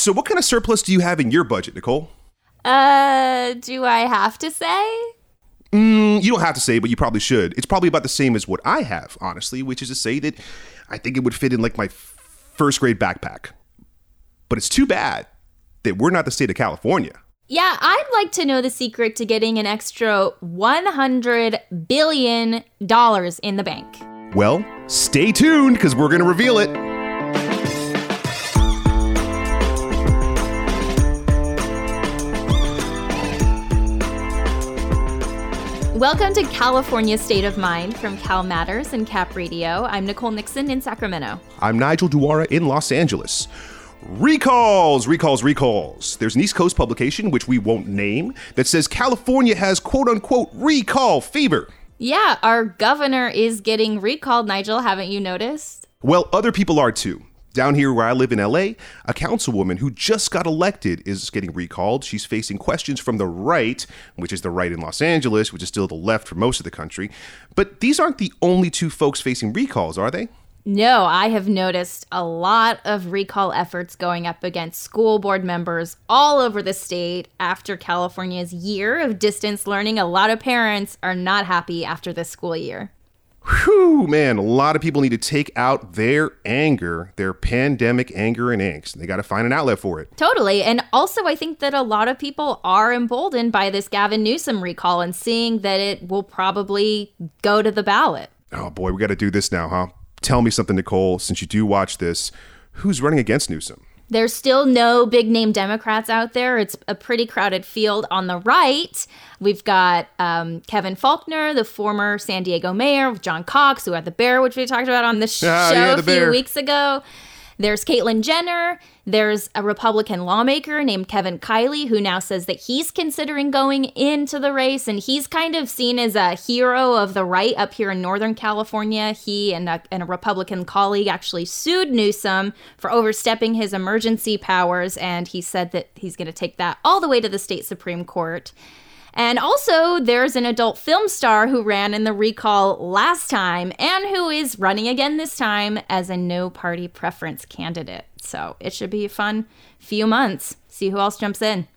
So, what kind of surplus do you have in your budget, Nicole? Uh, do I have to say? Mm, you don't have to say, but you probably should. It's probably about the same as what I have, honestly, which is to say that I think it would fit in like my first grade backpack. But it's too bad that we're not the state of California. Yeah, I'd like to know the secret to getting an extra $100 billion in the bank. Well, stay tuned because we're going to reveal it. Welcome to California State of Mind from Cal Matters and Cap Radio. I'm Nicole Nixon in Sacramento. I'm Nigel Duara in Los Angeles. Recalls, recalls, recalls. There's an East Coast publication, which we won't name, that says California has quote unquote recall fever. Yeah, our governor is getting recalled, Nigel. Haven't you noticed? Well, other people are too. Down here where I live in LA, a councilwoman who just got elected is getting recalled. She's facing questions from the right, which is the right in Los Angeles, which is still the left for most of the country. But these aren't the only two folks facing recalls, are they? No, I have noticed a lot of recall efforts going up against school board members all over the state after California's year of distance learning. A lot of parents are not happy after this school year. Whew, man, a lot of people need to take out their anger, their pandemic anger and angst. They got to find an outlet for it. Totally. And also, I think that a lot of people are emboldened by this Gavin Newsom recall and seeing that it will probably go to the ballot. Oh boy, we got to do this now, huh? Tell me something, Nicole, since you do watch this. Who's running against Newsom? There's still no big name Democrats out there. It's a pretty crowded field on the right. We've got um, Kevin Faulconer, the former San Diego mayor, John Cox, who had the bear, which we talked about on the sh- Ah, show yeah, a few bear. weeks ago. There's Caitlyn Jenner. There's a Republican lawmaker named Kevin Kiley who now says that he's considering going into the race. And he's kind of seen as a hero of the right up here in Northern California. He and a, and a Republican colleague actually sued Newsom for overstepping his emergency powers. And he said that he's going to take that all the way to the state Supreme Court. And also, there's an adult film star who ran in the recall last time and who is running again this time as a no party preference candidate. So it should be a fun few months. See who else jumps in.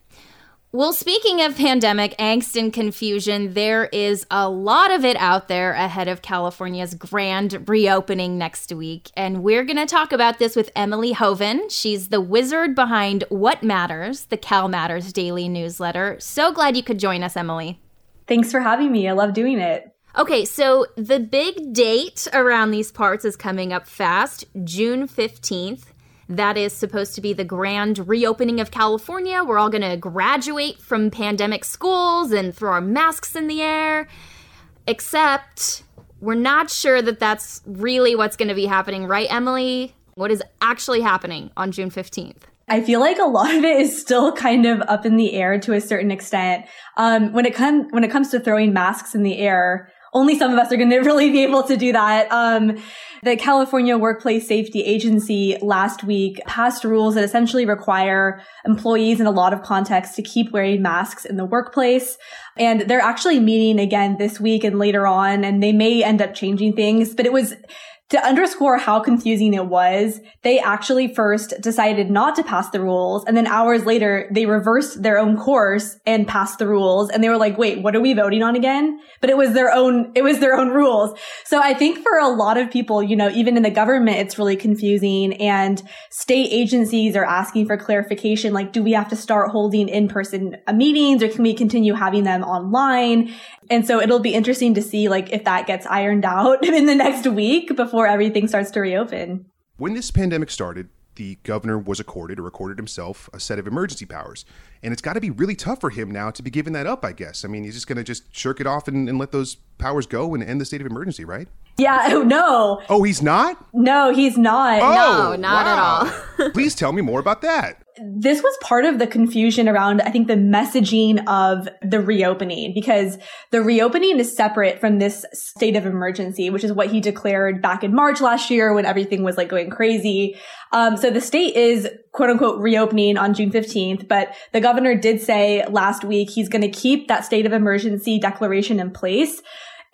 Well, speaking of pandemic angst and confusion, there is a lot of it out there ahead of California's grand reopening next week. And we're going to talk about this with Emily Hoeven. She's the wizard behind What Matters, the Cal Matters daily newsletter. So glad you could join us, Emily. Thanks for having me. I love doing it. Okay, so the big date around these parts is coming up fast, June 15th. That is supposed to be the grand reopening of California. We're all going to graduate from pandemic schools and throw our masks in the air. Except we're not sure that that's really what's going to be happening, right, Emily? What is actually happening on June 15th? I feel like a lot of it is still kind of up in the air to a certain extent. Um, when it comes when it comes to throwing masks in the air, only some of us are going to really be able to do that. Um, the California Workplace Safety Agency last week passed rules that essentially require employees in a lot of contexts to keep wearing masks in the workplace. And they're actually meeting again this week and later on, and they may end up changing things, but it was to underscore how confusing it was, they actually first decided not to pass the rules. And then hours later, they reversed their own course and passed the rules. And they were like, wait, what are we voting on again? But it was their own, it was their own rules. So I think for a lot of people, you know, even in the government, it's really confusing and state agencies are asking for clarification. Like, do we have to start holding in-person meetings or can we continue having them online? And so it'll be interesting to see like if that gets ironed out in the next week before everything starts to reopen. When this pandemic started, the governor was accorded or accorded himself a set of emergency powers. And it's got to be really tough for him now to be giving that up, I guess. I mean, he's just going to just shirk it off and, and let those powers go and end the state of emergency, right? Yeah, oh, no, Oh, he's not? no, he's not. Oh, No, not at all. Please tell me more about that. This was part of the confusion around, I think, the messaging of the reopening because the reopening is separate from this state of emergency, which is what he declared back in March last year when everything was like going crazy. Um, so the state is quote unquote reopening on June 15th, but the governor did say last week he's going to keep that state of emergency declaration in place.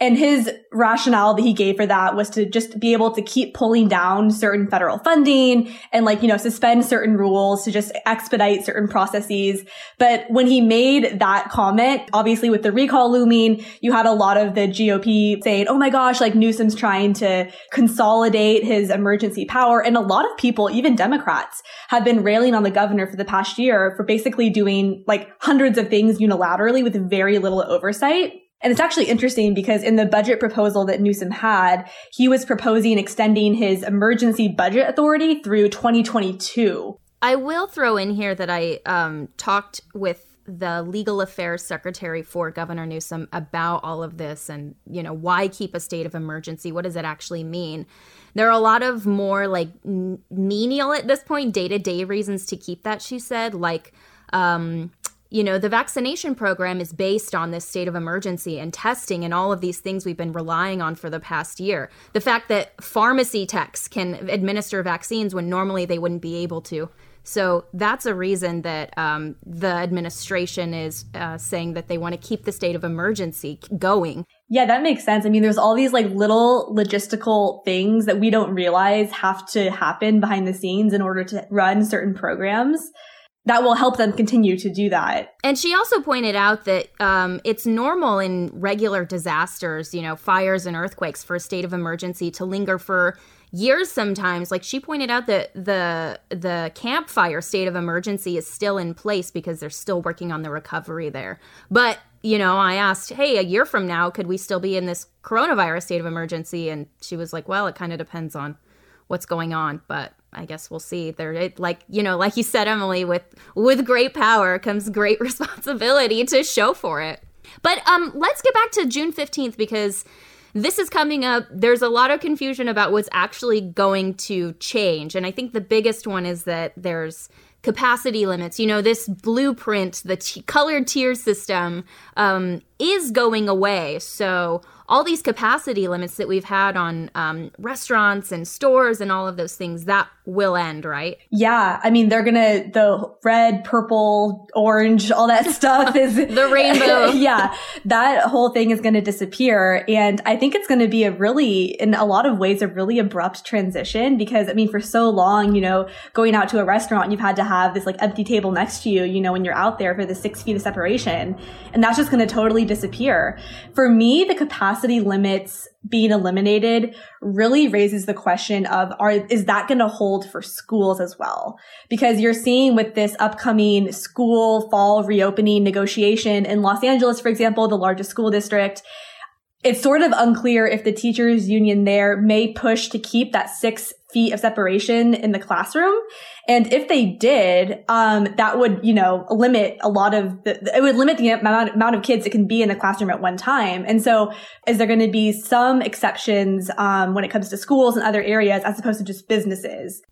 And his rationale that he gave for that was to just be able to keep pulling down certain federal funding and like, you know, suspend certain rules to just expedite certain processes. But when he made that comment, obviously with the recall looming, you had a lot of the GOP saying, oh my gosh, like Newsom's trying to consolidate his emergency power. And a lot of people, even Democrats, have been railing on the governor for the past year for basically doing like hundreds of things unilaterally with very little oversight. And it's actually interesting because in the budget proposal that Newsom had, he was proposing extending his emergency budget authority through 2022. I will throw in here that I um, talked with the legal affairs secretary for Governor Newsom about all of this and, you know, why keep a state of emergency? What does it actually mean? There are a lot of more like menial at this point, day to day reasons to keep that, she said, like, um, you know, the vaccination program is based on this state of emergency and testing and all of these things we've been relying on for the past year. The fact that pharmacy techs can administer vaccines when normally they wouldn't be able to. So that's a reason that um, the administration is uh, saying that they want to keep the state of emergency going. Yeah, that makes sense. I mean, there's all these like little logistical things that we don't realize have to happen behind the scenes in order to run certain programs that will help them continue to do that. And she also pointed out that um, it's normal in regular disasters, you know, fires and earthquakes, for a state of emergency to linger for years sometimes. Like she pointed out that the the Camp Fire state of emergency is still in place because they're still working on the recovery there. But you know, I asked, hey, a year from now, could we still be in this coronavirus state of emergency? And she was like, well, it kind of depends on what's going on, but I guess we'll see. There, like you know, like you said, Emily, with with great power comes great responsibility to show for it. But um, let's get back to June fifteenth because this is coming up. There's a lot of confusion about what's actually going to change, and I think the biggest one is that there's capacity limits. You know, this blueprint, the t- colored tier system, um, is going away. So all these capacity limits that we've had on um, restaurants and stores and all of those things that will end, right? Yeah. I mean, they're going to, the red, purple, orange, all that stuff is the rainbow. yeah. That whole thing is going to disappear. And I think it's going to be a really, in a lot of ways, a really abrupt transition because I mean, for so long, you know, going out to a restaurant, you've had to have this like empty table next to you, you know, when you're out there for the six feet of separation. And that's just going to totally disappear. For me, the capacity limits being eliminated really raises the question of are is that going to hold for schools as well? Because you're seeing with this upcoming school fall reopening negotiation in Los Angeles for example the largest school district it's sort of unclear if the teachers union there may push to keep that six feet of separation in the classroom. And if they did, um, that would, you know, limit a lot of the, it would limit the amount, amount of kids that can be in the classroom at one time. And so is there going to be some exceptions, um, when it comes to schools and other areas as opposed to just businesses?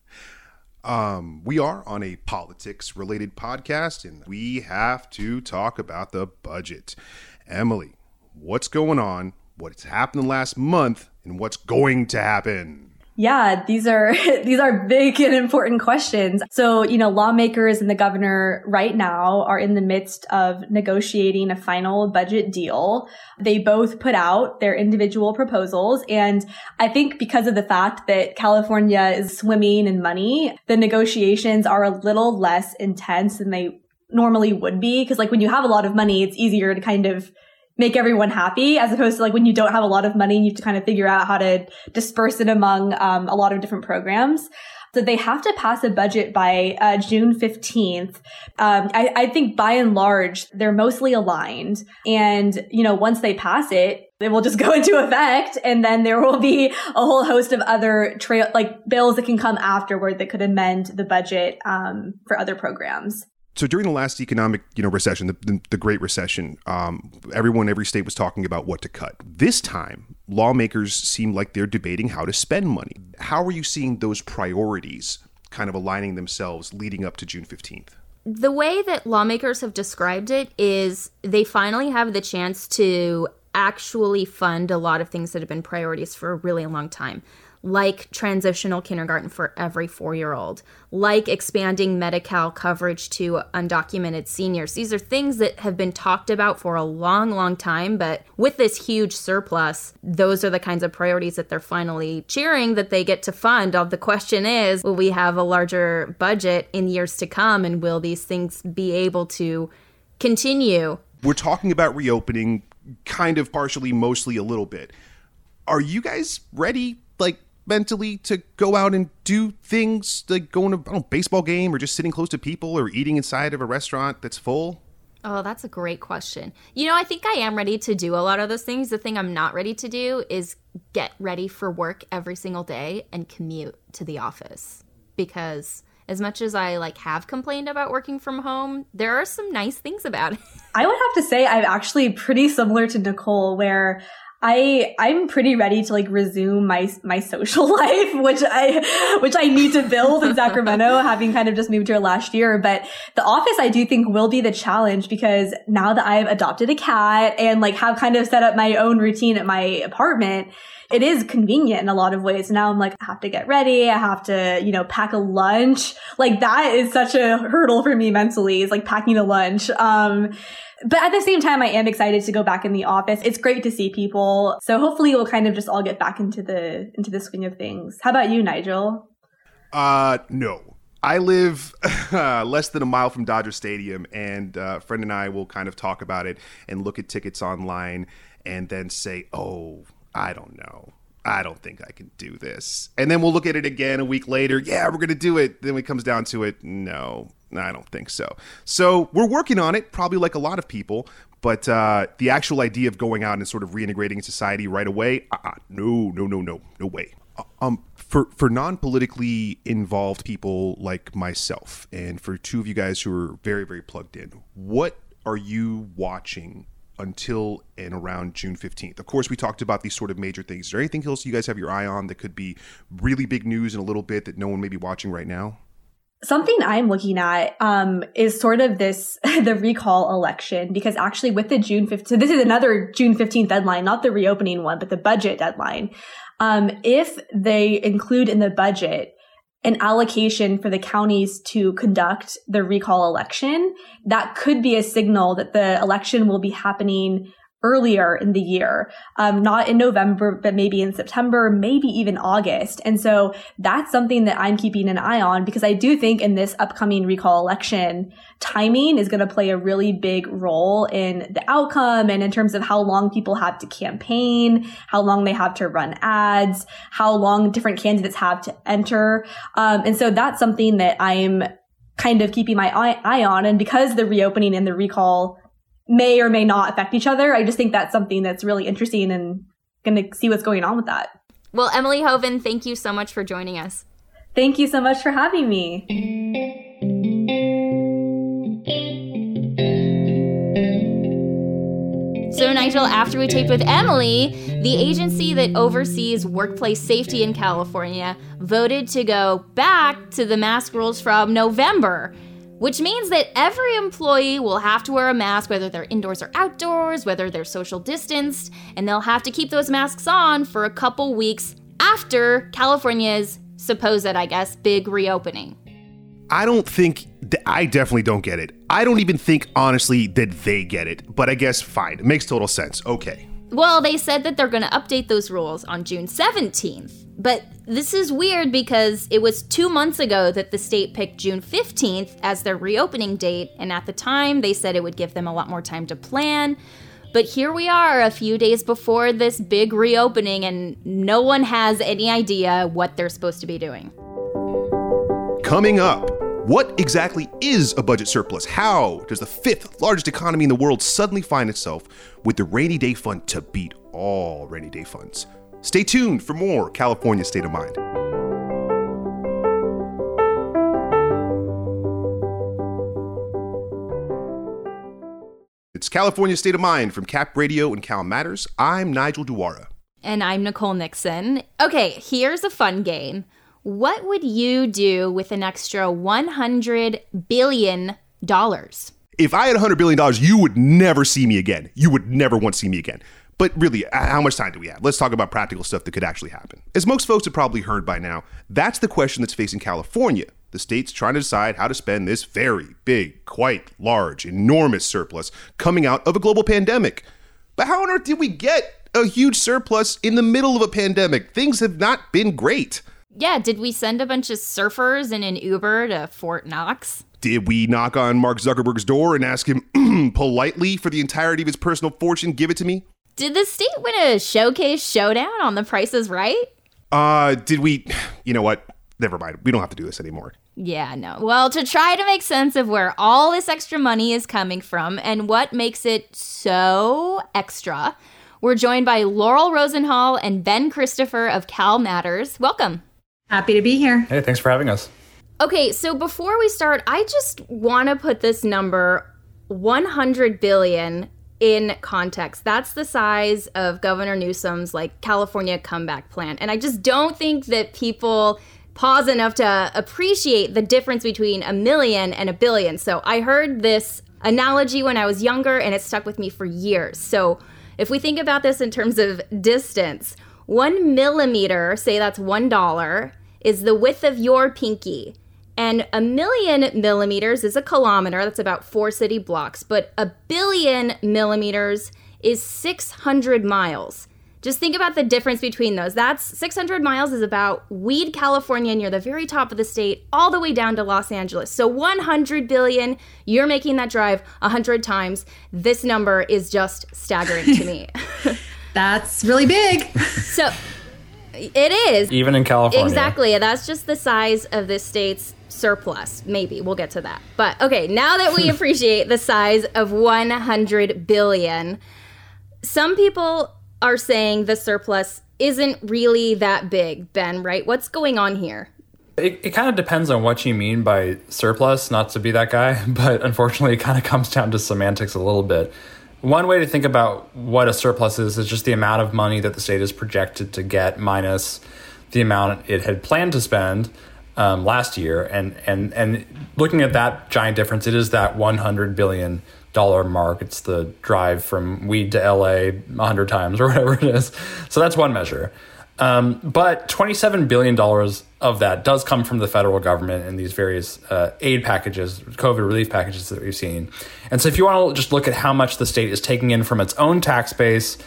Um, we are on a politics related podcast and we have to talk about the budget. Emily, what's going on, what's happened the last month, and what's going to happen. Yeah, these are these are big and important questions. So, you know, lawmakers and the governor right now are in the midst of negotiating a final budget deal. They both put out their individual proposals and I think because of the fact that California is swimming in money, the negotiations are a little less intense than they normally would be because like when you have a lot of money, it's easier to kind of make everyone happy as opposed to like when you don't have a lot of money and you have to kind of figure out how to disperse it among um, a lot of different programs. So they have to pass a budget by uh, June 15th. Um, I, I think by and large, they're mostly aligned. And, you know, once they pass it, it will just go into effect and then there will be a whole host of other trail like bills that can come afterward that could amend the budget um, for other programs so during the last economic you know recession the, the, the great recession um, everyone every state was talking about what to cut. This time lawmakers seem like they're debating how to spend money. How are you seeing those priorities kind of aligning themselves leading up to june 15th the way that lawmakers have described it is they finally have the chance to actually fund a lot of things that have been priorities for a really long time like transitional kindergarten for every four year old, like expanding Medi Cal coverage to undocumented seniors. These are things that have been talked about for a long, long time, but with this huge surplus, those are the kinds of priorities that they're finally cheering that they get to fund. The question is will we have a larger budget in years to come, and will these things be able to continue? We're talking about reopening, kind of partially, mostly a little bit. Are you guys ready, like mentally, to go out and do things like going to a baseball game or just sitting close to people or eating inside of a restaurant that's full? Oh, that's a great question. You know, I think I am ready to do a lot of those things. The thing I'm not ready to do is get ready for work every single day and commute to the office because as much as I like have complained about working from home, there are some nice things about it. I would have to say I'm actually pretty similar to Nicole where I I'm pretty ready to like resume my my social life, which I which I need to build in Sacramento, having kind of just moved here last year. But the office I do think will be the challenge because now that I've adopted a cat and like have kind of set up my own routine at my apartment, it is convenient in a lot of ways. Now I'm like, I have to get ready. I have to, you know, pack a lunch. Like that is such a hurdle for me mentally is like packing a lunch. Um, but at the same time, I am excited to go back in the office. It's great to see people. So hopefully we'll kind of just all get back into the, into the swing of things. How about you, Nigel? Uh, no. I live uh, less than a mile from Dodger Stadium, and uh, a friend and I will kind of talk about it and look at tickets online and then say, oh, I don't know. I don't think I can do this. And then we'll look at it again a week later. Yeah, we're going to do it. Then it comes down to it, no, I don't think so. So we're working on it, probably like a lot of people. But uh, the actual idea of going out and sort of reintegrating in society right away, uh-uh, no, no, no, no, no way. Uh, um, for for non politically involved people like myself, and for two of you guys who are very very plugged in, what are you watching until and around June 15th. Of course, we talked about these sort of major things. Is there anything else you guys have your eye on that could be really big news in a little bit that no one may be watching right now? Something I'm looking at um, is sort of this the recall election because actually with the June 15th, so this is another June 15th deadline, not the reopening one, but the budget deadline. Um, if they include in the budget an allocation for the counties to conduct the recall election, that could be a signal that the election will be happening earlier in the year, um, not in November, but maybe in September, maybe even August. And so that's something that I'm keeping an eye on because I do think in this upcoming recall election, timing is going to play a really big role in the outcome and in terms of how long people have to campaign, how long they have to run ads, how long different candidates have to enter. Um, and so that's something that I'm kind of keeping my eye, eye on. And because the reopening and the recall may or may not affect each other. I just think that's something that's really interesting and going to see what's going on with that. Well, Emily Hoeven, thank you so much for joining us. Thank you so much for having me. So, Nigel, after we taped with Emily, the agency that oversees workplace safety in California voted to go back to the mask rules from November which means that every employee will have to wear a mask whether they're indoors or outdoors, whether they're social distanced, and they'll have to keep those masks on for a couple weeks after California's supposed, I guess, big reopening. I don't think I definitely don't get it. I don't even think honestly that they get it, but I guess fine. It makes total sense. Okay. Well, they said that they're going to update those rules on June 17th. But this is weird because it was two months ago that the state picked June 15th as their reopening date, and at the time they said it would give them a lot more time to plan. But here we are a few days before this big reopening, and no one has any idea what they're supposed to be doing. Coming up, what exactly is a budget surplus? How does the fifth largest economy in the world suddenly find itself with the rainy day fund to beat all rainy day funds? Stay tuned for more California State of Mind. It's California State of Mind from Cap Radio and Cal Matters. I'm Nigel Duara. And I'm Nicole Nixon. Okay, here's a fun game. What would you do with an extra $100 billion? If I had $100 billion, you would never see me again. You would never want to see me again. But really, how much time do we have? Let's talk about practical stuff that could actually happen. As most folks have probably heard by now, that's the question that's facing California. The state's trying to decide how to spend this very big, quite large, enormous surplus coming out of a global pandemic. But how on earth did we get a huge surplus in the middle of a pandemic? Things have not been great. Yeah, did we send a bunch of surfers in an Uber to Fort Knox? Did we knock on Mark Zuckerberg's door and ask him politely for the entirety of his personal fortune, give it to me? Did the state win a showcase showdown on the Price Is Right? Uh, did we? You know what? Never mind. We don't have to do this anymore. Yeah, no. Well, to try to make sense of where all this extra money is coming from and what makes it so extra, we're joined by Laurel Rosenhall and Ben Christopher of Cal Matters. Welcome. Happy to be here. Hey, thanks for having us. Okay, so before we start, I just want to put this number 100 billion in context. That's the size of Governor Newsom's like California comeback plan. And I just don't think that people pause enough to appreciate the difference between a million and a billion. So I heard this analogy when I was younger and it stuck with me for years. So if we think about this in terms of distance, one millimeter, say that's one dollar, is the width of your pinky. And a million millimeters is a kilometer, that's about four city blocks, but a billion millimeters is 600 miles. Just think about the difference between those. That's 600 miles is about Weed, California, near the very top of the state, all the way down to Los Angeles. So 100 billion, you're making that drive 100 times. This number is just staggering to me. That's really big. so it is. Even in California. Exactly. That's just the size of this state's surplus. Maybe we'll get to that. But okay, now that we appreciate the size of 100 billion, some people are saying the surplus isn't really that big, Ben, right? What's going on here? It, it kind of depends on what you mean by surplus, not to be that guy, but unfortunately, it kind of comes down to semantics a little bit. One way to think about what a surplus is is just the amount of money that the state is projected to get minus the amount it had planned to spend um, last year, and and and looking at that giant difference, it is that 100 billion dollar mark. It's the drive from weed to LA 100 times or whatever it is. So that's one measure. Um, but $27 billion of that does come from the federal government in these various uh, aid packages, COVID relief packages that we've seen. And so if you want to just look at how much the state is taking in from its own tax base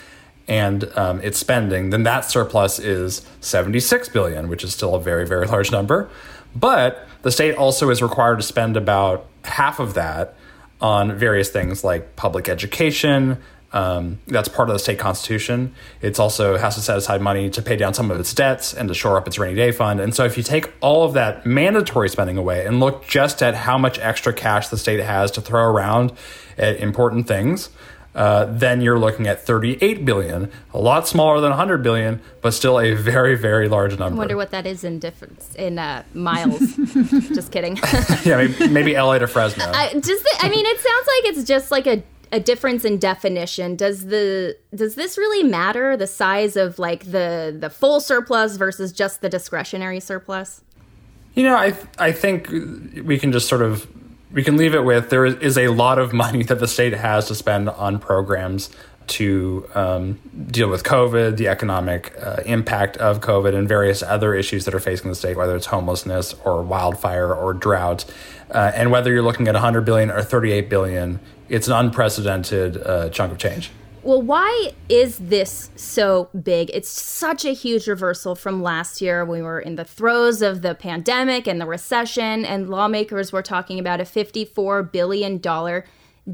and um, its spending, then that surplus is 76 billion, which is still a very, very large number. But the state also is required to spend about half of that on various things like public education, um, that's part of the state constitution. It's also has to set aside money to pay down some of its debts and to shore up its rainy day fund. And so, if you take all of that mandatory spending away and look just at how much extra cash the state has to throw around at important things, uh, then you're looking at 38 billion, a lot smaller than 100 billion, but still a very, very large number. I wonder what that is in difference in uh, miles. just kidding. yeah, maybe, maybe, LA to Fresno. I, just, I mean, it sounds like it's just like a a difference in definition. Does the does this really matter? The size of like the the full surplus versus just the discretionary surplus? You know, I I think we can just sort of we can leave it with there is a lot of money that the state has to spend on programs to um, deal with COVID, the economic uh, impact of COVID, and various other issues that are facing the state, whether it's homelessness or wildfire or drought. Uh, and whether you're looking at 100 billion or 38 billion, it's an unprecedented uh, chunk of change. Well, why is this so big? It's such a huge reversal from last year. We were in the throes of the pandemic and the recession, and lawmakers were talking about a $54 billion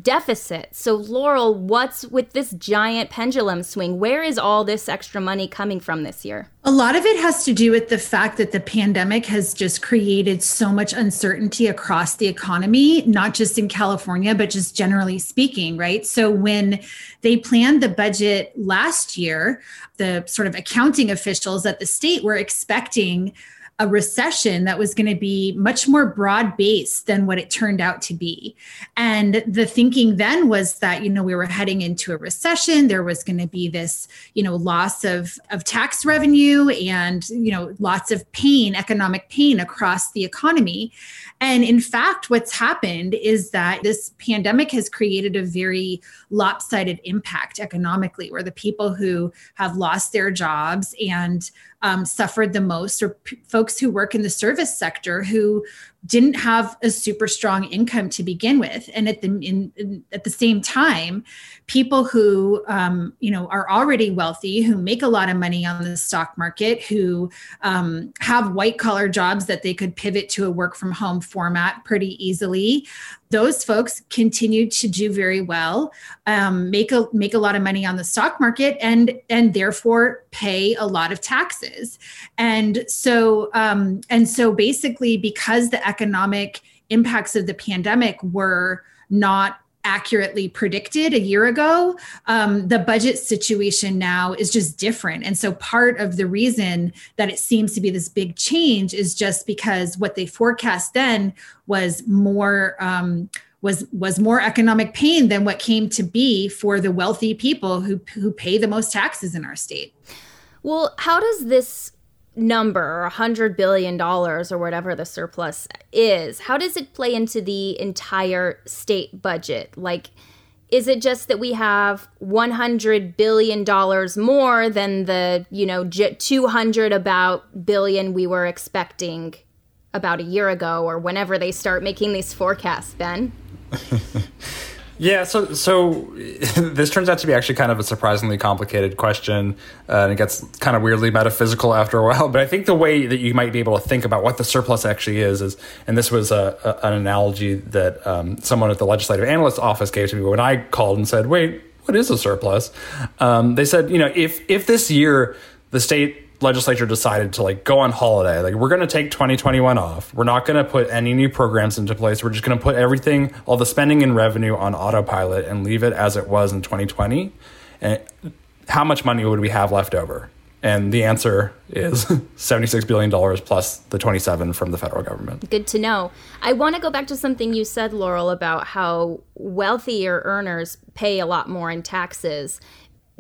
deficit. So, Laurel, what's with this giant pendulum swing? Where is all this extra money coming from this year? A lot of it has to do with the fact that the pandemic has just created so much uncertainty across the economy, not just in California, but just generally speaking, right? So, when they planned the budget last year, the sort of accounting officials at the state were expecting a recession that was going to be much more broad based than what it turned out to be. And the thinking then was that, you know, we were heading into a recession. There was going to be this, you know, loss of, of tax revenue and, you know, lots of pain, economic pain across the economy. And in fact, what's happened is that this pandemic has created a very lopsided impact economically, where the people who have lost their jobs and um, suffered the most are p- folks who work in the service sector who didn't have a super strong income to begin with. And at the in, in, at the same time people who um, you know are already wealthy who make a lot of money on the stock market who um, have white collar jobs that they could pivot to a work from home format pretty easily those folks continue to do very well um, make a make a lot of money on the stock market and and therefore pay a lot of taxes. And so um, and so basically because the economic impacts of the pandemic were not accurately predicted a year ago um, the budget situation now is just different. And so part of the reason that it seems to be this big change is just because what they forecast then was more um, was was more economic pain than what came to be for the wealthy people who who pay the most taxes in our state. Well how does this number, or a hundred billion dollars or whatever the surplus is, how does it play into the entire state budget? Like, is it just that we have 100 billion dollars more than the you know 200 about billion we were expecting about a year ago or whenever they start making these forecasts ben Yeah, so so this turns out to be actually kind of a surprisingly complicated question, uh, and it gets kind of weirdly metaphysical after a while. But I think the way that you might be able to think about what the surplus actually is is, and this was a, a, an analogy that um, someone at the legislative analyst office gave to me when I called and said, "Wait, what is a surplus?" Um, they said, you know, if if this year the state legislature decided to like go on holiday. Like we're going to take 2021 off. We're not going to put any new programs into place. We're just going to put everything all the spending and revenue on autopilot and leave it as it was in 2020 and how much money would we have left over? And the answer is $76 billion plus the 27 from the federal government. Good to know. I want to go back to something you said, Laurel, about how wealthier earners pay a lot more in taxes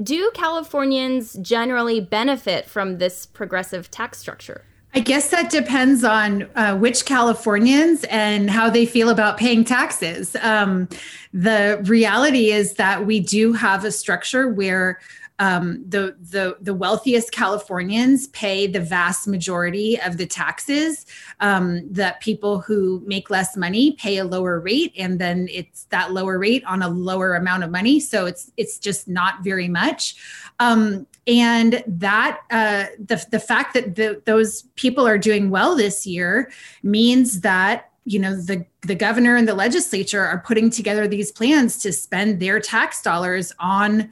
do Californians generally benefit from this progressive tax structure? I guess that depends on uh, which Californians and how they feel about paying taxes. Um, the reality is that we do have a structure where um, the the the wealthiest Californians pay the vast majority of the taxes. Um, that people who make less money pay a lower rate, and then it's that lower rate on a lower amount of money. So it's it's just not very much. Um, and that uh, the the fact that the, those people are doing well this year means that you know the the governor and the legislature are putting together these plans to spend their tax dollars on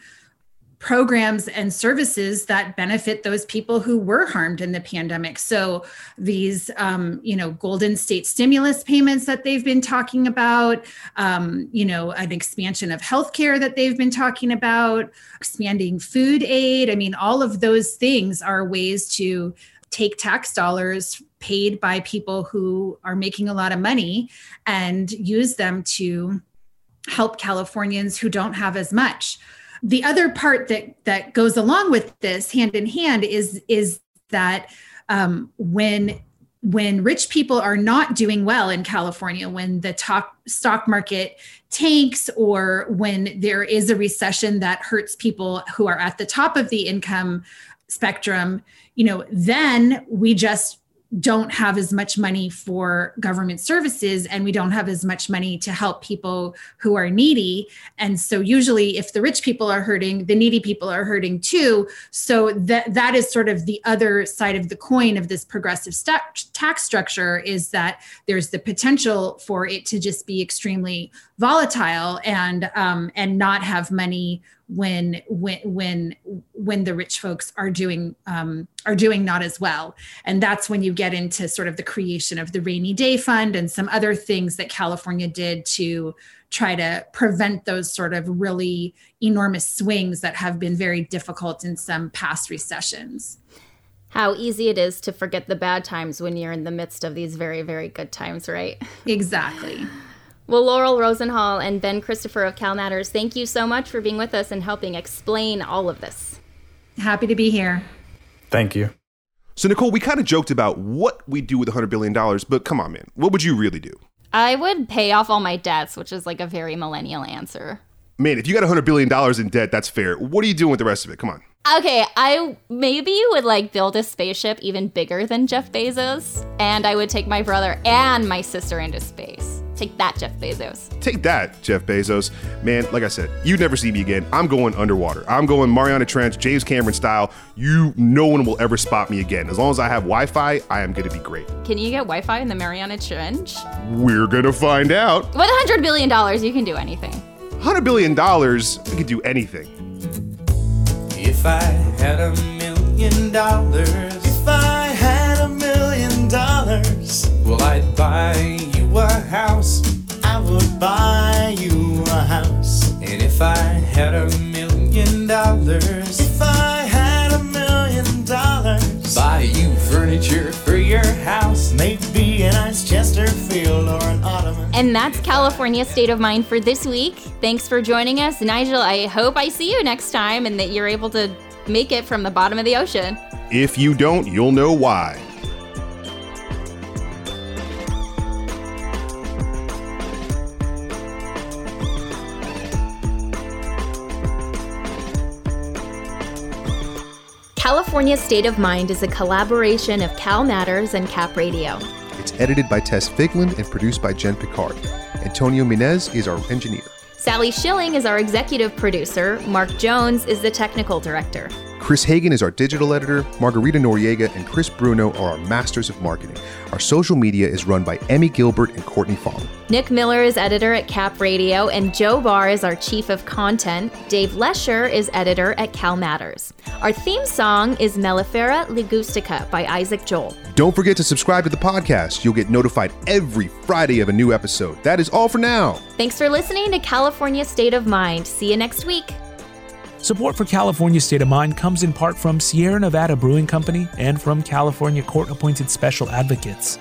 programs and services that benefit those people who were harmed in the pandemic. So these, um, you know, Golden State stimulus payments that they've been talking about, um, you know, an expansion of healthcare that they've been talking about, expanding food aid. I mean, all of those things are ways to take tax dollars paid by people who are making a lot of money and use them to help Californians who don't have as much the other part that that goes along with this hand in hand is is that um, when when rich people are not doing well in California, when the top stock market tanks, or when there is a recession that hurts people who are at the top of the income spectrum, you know, then we just don't have as much money for government services and we don't have as much money to help people who are needy. And so usually if the rich people are hurting the needy people are hurting too. So that that is sort of the other side of the coin of this progressive st- tax structure is that there's the potential for it to just be extremely volatile and um, and not have money when when when when the rich folks are doing um, are doing not as well and that's when you get into sort of the creation of the rainy day fund and some other things that california did to try to prevent those sort of really enormous swings that have been very difficult in some past recessions how easy it is to forget the bad times when you're in the midst of these very, very good times, right? Exactly. Well, Laurel Rosenhall and Ben Christopher of Cal Matters, thank you so much for being with us and helping explain all of this. Happy to be here. Thank you. So, Nicole, we kind of joked about what we do with $100 billion, but come on, man. What would you really do? I would pay off all my debts, which is like a very millennial answer. Man, if you got $100 billion in debt, that's fair. What are you doing with the rest of it? Come on. Okay, I maybe would like build a spaceship even bigger than Jeff Bezos, and I would take my brother and my sister into space. Take that, Jeff Bezos. Take that, Jeff Bezos. Man, like I said, you'd never see me again. I'm going underwater. I'm going Mariana Trench, James Cameron style. You, no one will ever spot me again. As long as I have Wi-Fi, I am going to be great. Can you get Wi-Fi in the Mariana Trench? We're gonna find out. With a hundred billion dollars, you can do anything. $100 billion, we could do anything. If I had a million dollars, if I had a million dollars, well, I'd buy you a house. I would buy you a house. And if I had a million dollars, if I had a million dollars, buy you furniture for your house. Maybe a nice Chesterfield or an ottoman. And that's California State of Mind for this week. Thanks for joining us, Nigel. I hope I see you next time and that you're able to make it from the bottom of the ocean. If you don't, you'll know why. California State of Mind is a collaboration of Cal Matters and Cap Radio. It's edited by Tess Vigeland and produced by Jen Picard. Antonio Minez is our engineer. Sally Schilling is our executive producer. Mark Jones is the technical director. Chris Hagen is our digital editor. Margarita Noriega and Chris Bruno are our masters of marketing. Our social media is run by Emmy Gilbert and Courtney Fong. Nick Miller is editor at Cap Radio, and Joe Barr is our chief of content. Dave Lesher is editor at Cal Matters. Our theme song is Mellifera Ligustica by Isaac Joel. Don't forget to subscribe to the podcast. You'll get notified every Friday of a new episode. That is all for now. Thanks for listening to California State of Mind. See you next week. Support for California State of Mind comes in part from Sierra Nevada Brewing Company and from California court appointed special advocates.